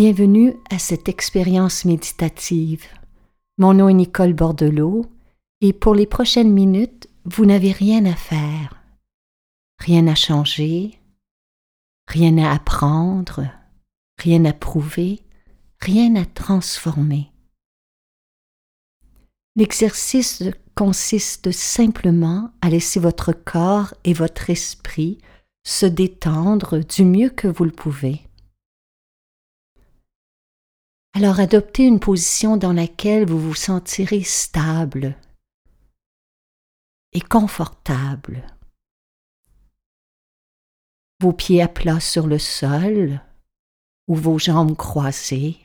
Bienvenue à cette expérience méditative. Mon nom est Nicole Bordelot et pour les prochaines minutes, vous n'avez rien à faire, rien à changer, rien à apprendre, rien à prouver, rien à transformer. L'exercice consiste simplement à laisser votre corps et votre esprit se détendre du mieux que vous le pouvez. Alors adoptez une position dans laquelle vous vous sentirez stable et confortable. Vos pieds à plat sur le sol ou vos jambes croisées.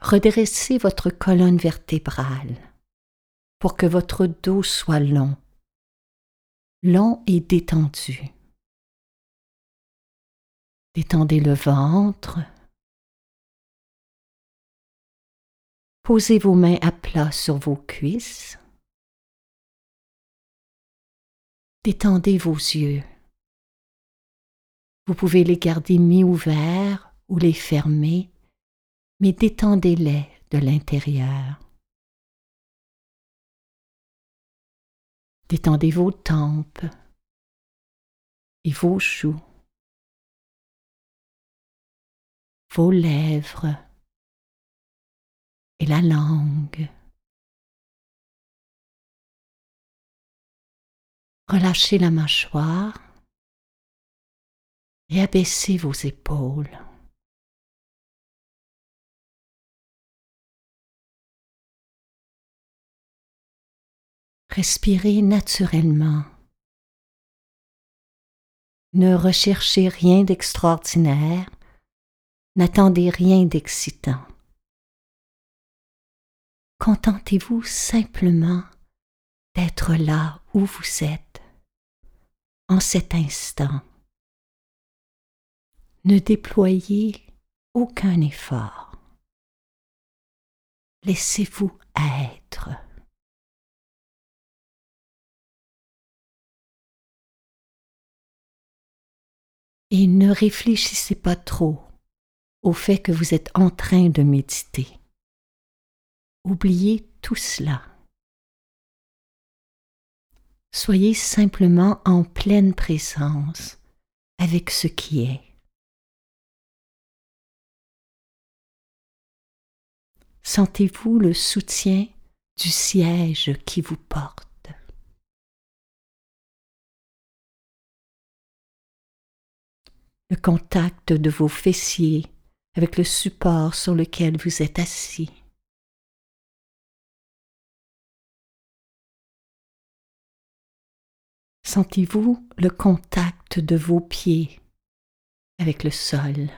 Redressez votre colonne vertébrale pour que votre dos soit long, long et détendu. Détendez le ventre, Posez vos mains à plat sur vos cuisses. Détendez vos yeux. Vous pouvez les garder mi-ouverts ou les fermer, mais détendez-les de l'intérieur. Détendez vos tempes et vos joues, vos lèvres et la langue. Relâchez la mâchoire et abaissez vos épaules. Respirez naturellement. Ne recherchez rien d'extraordinaire, n'attendez rien d'excitant. Contentez-vous simplement d'être là où vous êtes, en cet instant. Ne déployez aucun effort. Laissez-vous être. Et ne réfléchissez pas trop au fait que vous êtes en train de méditer. Oubliez tout cela. Soyez simplement en pleine présence avec ce qui est. Sentez-vous le soutien du siège qui vous porte. Le contact de vos fessiers avec le support sur lequel vous êtes assis. Sentez-vous le contact de vos pieds avec le sol?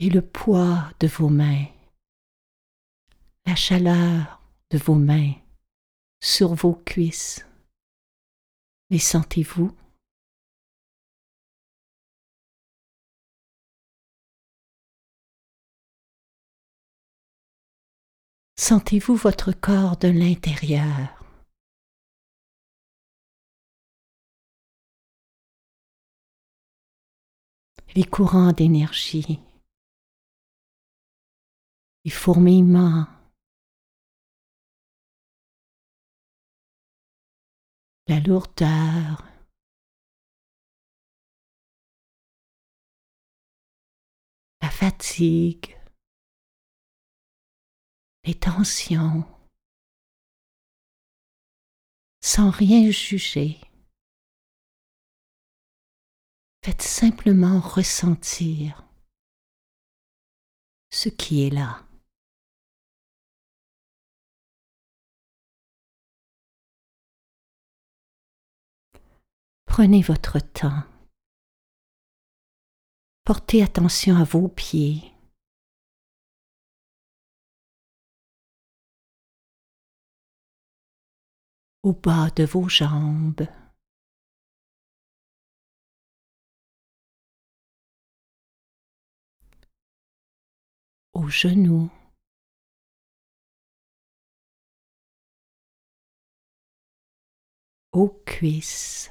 Et le poids de vos mains, la chaleur de vos mains sur vos cuisses. Les sentez-vous Sentez-vous votre corps de l'intérieur. Les courants d'énergie, les fourmillements, la lourdeur, la fatigue, les tensions, sans rien juger. Faites simplement ressentir ce qui est là. Prenez votre temps. Portez attention à vos pieds, au bas de vos jambes. aux genoux. aux cuisses,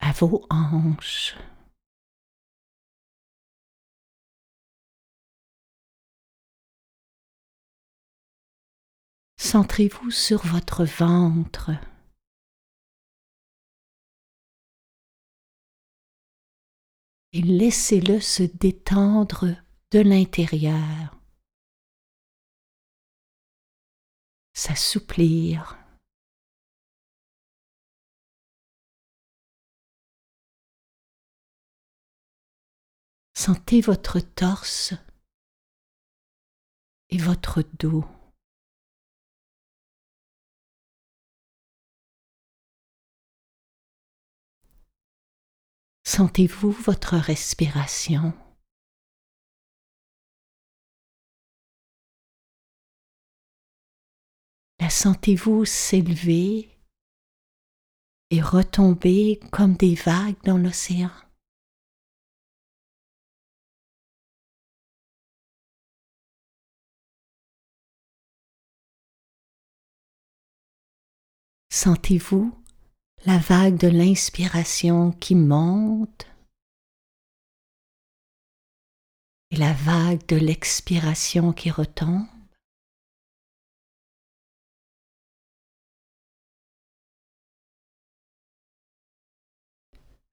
à vos hanches. Centrez-vous sur votre ventre. Et laissez-le se détendre de l'intérieur, s'assouplir. Sentez votre torse et votre dos. Sentez-vous votre respiration? La sentez-vous s'élever et retomber comme des vagues dans l'océan? Sentez-vous la vague de l'inspiration qui monte et la vague de l'expiration qui retombe.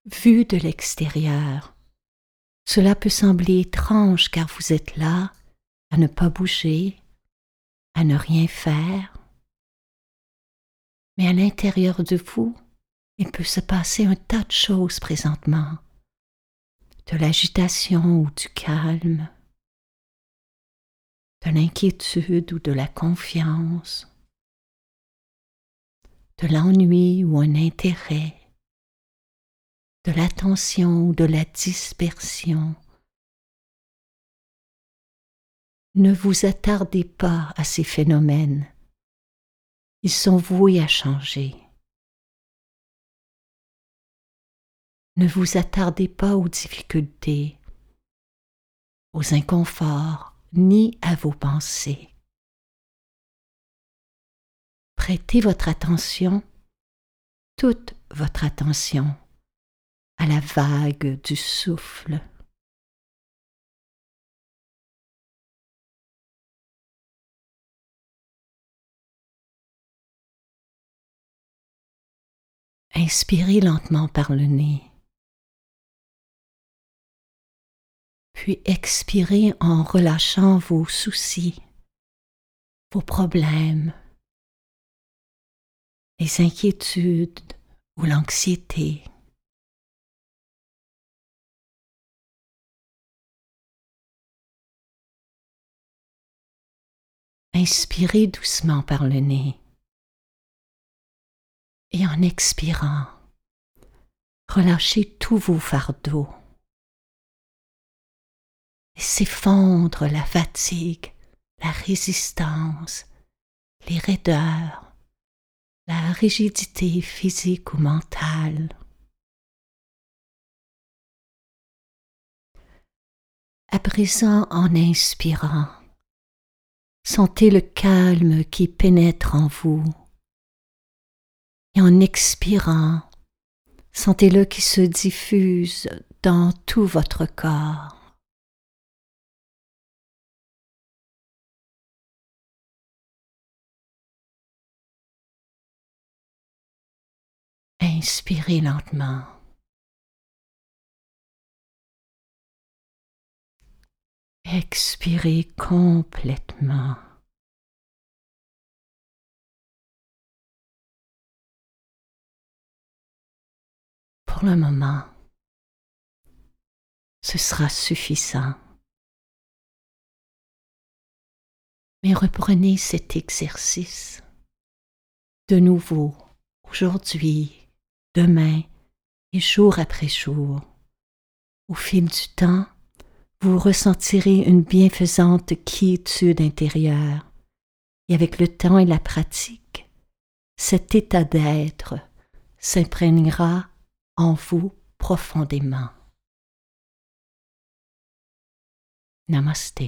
Vu de l'extérieur, cela peut sembler étrange car vous êtes là à ne pas bouger, à ne rien faire. Mais à l'intérieur de vous, il peut se passer un tas de choses présentement, de l'agitation ou du calme, de l'inquiétude ou de la confiance, de l'ennui ou un intérêt, de l'attention ou de la dispersion. Ne vous attardez pas à ces phénomènes. Ils sont voués à changer. Ne vous attardez pas aux difficultés, aux inconforts, ni à vos pensées. Prêtez votre attention, toute votre attention, à la vague du souffle. Inspirez lentement par le nez. Puis expirez en relâchant vos soucis, vos problèmes, les inquiétudes ou l'anxiété. Inspirez doucement par le nez et en expirant, relâchez tous vos fardeaux. Laissez fondre la fatigue, la résistance, les raideurs, la rigidité physique ou mentale. À présent, en inspirant, sentez le calme qui pénètre en vous. Et en expirant, sentez-le qui se diffuse dans tout votre corps. Inspirez lentement. Expirez complètement. Pour le moment, ce sera suffisant. Mais reprenez cet exercice de nouveau aujourd'hui demain et jour après jour. Au fil du temps, vous ressentirez une bienfaisante quiétude intérieure, et avec le temps et la pratique, cet état d'être s'imprégnera en vous profondément. Namaste.